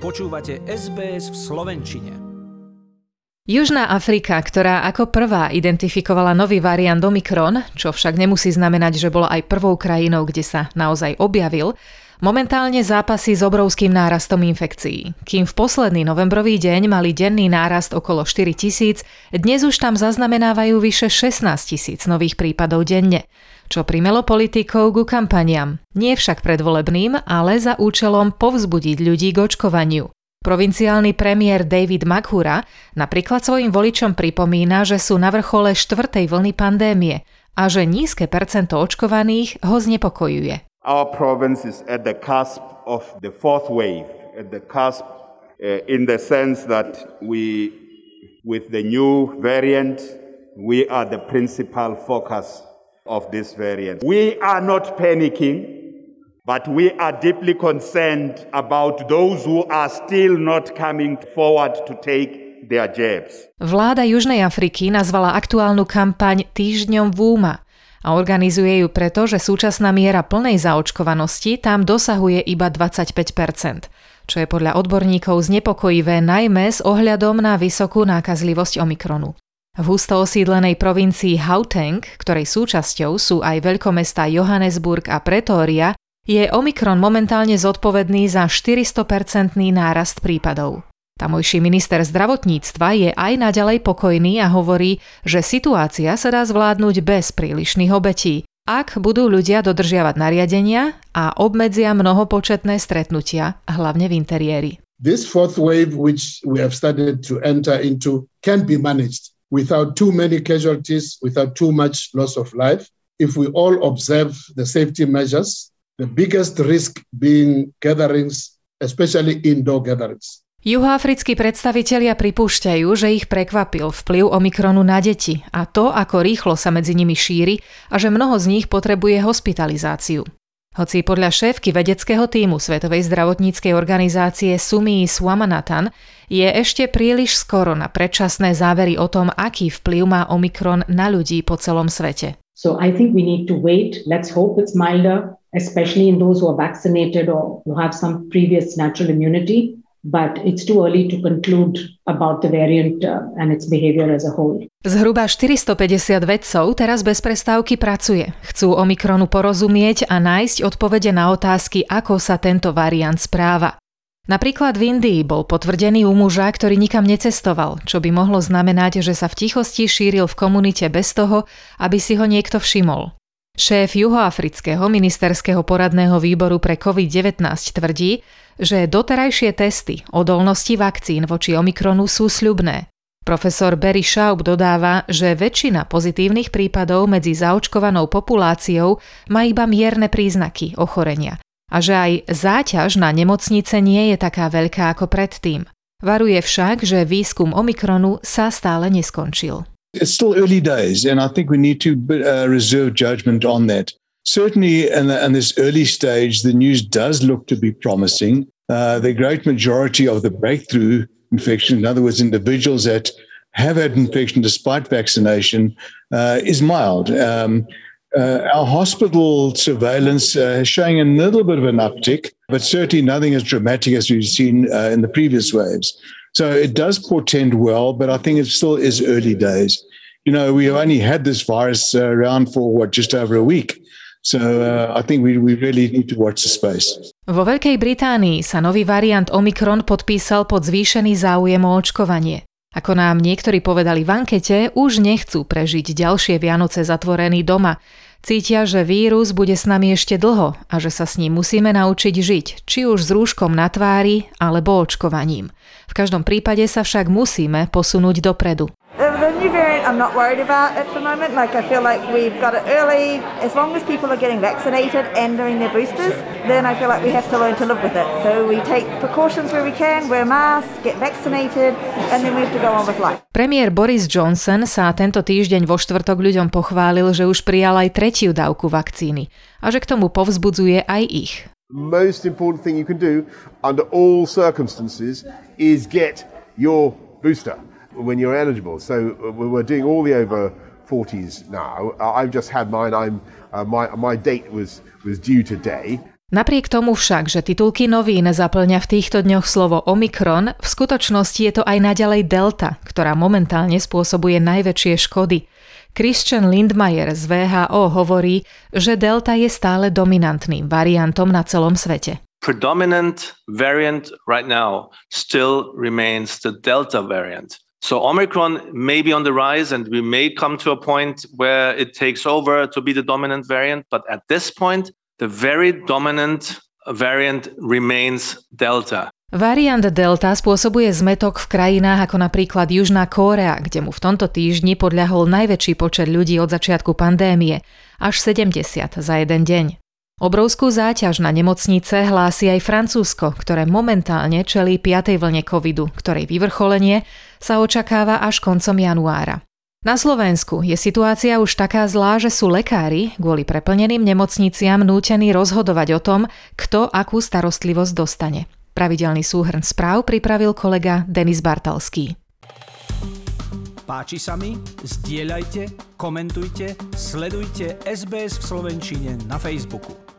Počúvate SBS v Slovenčine. Južná Afrika, ktorá ako prvá identifikovala nový variant Omikron, čo však nemusí znamenať, že bola aj prvou krajinou, kde sa naozaj objavil, momentálne zápasí s obrovským nárastom infekcií. Kým v posledný novembrový deň mali denný nárast okolo 4 tisíc, dnes už tam zaznamenávajú vyše 16 tisíc nových prípadov denne čo primelo politikov ku kampaniam. Nie však predvolebným, ale za účelom povzbudiť ľudí k očkovaniu. Provinciálny premiér David Makhura napríklad svojim voličom pripomína, že sú na vrchole štvrtej vlny pandémie a že nízke percento očkovaných ho znepokojuje. Our province is at the cusp of the fourth wave, at the cusp uh, in the sense that we, with the new variant, we are the principal focus of this variant. We are not panicking. But we are deeply concerned about those who are still not coming forward to take. Vláda Južnej Afriky nazvala aktuálnu kampaň Týždňom Vúma a organizuje ju preto, že súčasná miera plnej zaočkovanosti tam dosahuje iba 25% čo je podľa odborníkov znepokojivé najmä s ohľadom na vysokú nákazlivosť Omikronu. V husto osídlenej provincii Gauteng, ktorej súčasťou sú aj veľkomestá Johannesburg a Pretória, je Omikron momentálne zodpovedný za 400-percentný nárast prípadov. Tamojší minister zdravotníctva je aj naďalej pokojný a hovorí, že situácia sa dá zvládnuť bez prílišných obetí, ak budú ľudia dodržiavať nariadenia a obmedzia mnohopočetné stretnutia, hlavne v interiéri. This fourth wave which we have started to enter into can be managed without too many casualties, without too much loss of life. If we all observe the safety measures, the biggest risk being gatherings, especially indoor gatherings. Juhoafrickí predstavitelia pripúšťajú, že ich prekvapil vplyv Omikronu na deti a to, ako rýchlo sa medzi nimi šíri a že mnoho z nich potrebuje hospitalizáciu. Hoci podľa šéfky vedeckého týmu Svetovej zdravotníckej organizácie Sumii Swamanathan je ešte príliš skoro na predčasné závery o tom, aký vplyv má Omikron na ľudí po celom svete. So I think we need to wait. Let's hope it's milder, especially in those who are vaccinated or who have some previous natural immunity. But it's too early to conclude about the variant uh, and its behavior as a whole. Zhruba 450 vedcov teraz bez prestávky pracuje. Chcú Omikronu porozumieť a nájsť odpovede na otázky, ako sa tento variant správa. Napríklad v Indii bol potvrdený u muža, ktorý nikam necestoval, čo by mohlo znamenať, že sa v tichosti šíril v komunite bez toho, aby si ho niekto všimol. Šéf juhoafrického ministerského poradného výboru pre COVID-19 tvrdí, že doterajšie testy odolnosti vakcín voči Omikronu sú sľubné. Profesor Barry Schaub dodáva, že väčšina pozitívnych prípadov medzi zaočkovanou populáciou má iba mierne príznaky ochorenia a že aj záťaž na nemocnice nie je taká veľká ako predtým. Varuje však, že výskum Omikronu sa stále neskončil. It's still early days, and I think we need to uh, reserve judgment on that. Certainly, in, the, in, this early stage, the news does look to be promising. Uh, the great majority of the breakthrough infection, in other words, individuals that have had infection despite vaccination, uh, is mild. Um, uh, our hospital surveillance uh, is showing a little bit of an uptick, but certainly nothing as dramatic as we've seen uh, in the previous waves. So it does portend well, but I think it still is early days. You know, we have only had this virus around for what, just over a week. So uh, I think we, we really need to watch the space. Vo Veľkej Británii sa nový variant Omikron podpísal pod zvýšený záujem o očkovanie. Ako nám niektorí povedali v ankete, už nechcú prežiť ďalšie Vianoce zatvorený doma. Cítia, že vírus bude s nami ešte dlho a že sa s ním musíme naučiť žiť, či už s rúškom na tvári alebo očkovaním. V každom prípade sa však musíme posunúť dopredu. The new variant I'm not worried about at the moment. Like I feel like we've got it early. As long as people are getting vaccinated and doing their boosters, then I feel like we have to learn to live with it. So we take precautions where we can, wear masks, get vaccinated, and then we have to go on with life. Premiér Boris Johnson sa tento týždeň vo štvrtok ľuďom pochválil, že už prijal aj tretiu dávku vakcíny a že k tomu povzbudzuje aj ich. Most important thing you can do under all circumstances is get your booster. When you're eligible. So uh, we're doing all the over 40s now. I've just had mine. I'm uh, my my date was was due today. Napriek tomu však, že titulky novín zaplňa v týchto dňoch slovo Omikron, v skutočnosti je to aj naďalej Delta, ktorá momentálne spôsobuje najväčšie škody. Christian Lindmayer z VHO hovorí, že Delta je stále dominantným variantom na celom svete. Predominant variant right now still remains the Delta variant. So Omicron may be on the rise and we may come to a point where it takes over to be the dominant variant, but at this point The very dominant variant remains Delta. Variant Delta spôsobuje zmetok v krajinách ako napríklad Južná Kórea, kde mu v tomto týždni podľahol najväčší počet ľudí od začiatku pandémie, až 70 za jeden deň. Obrovskú záťaž na nemocnice hlási aj Francúzsko, ktoré momentálne čelí 5. vlne covidu, ktorej vyvrcholenie sa očakáva až koncom januára. Na Slovensku je situácia už taká zlá, že sú lekári kvôli preplneným nemocniciam nútení rozhodovať o tom, kto akú starostlivosť dostane. Pravidelný súhrn správ pripravil kolega Denis Bartalský. Páči sa mi? Zdieľajte, komentujte, sledujte SBS v Slovenčine na Facebooku.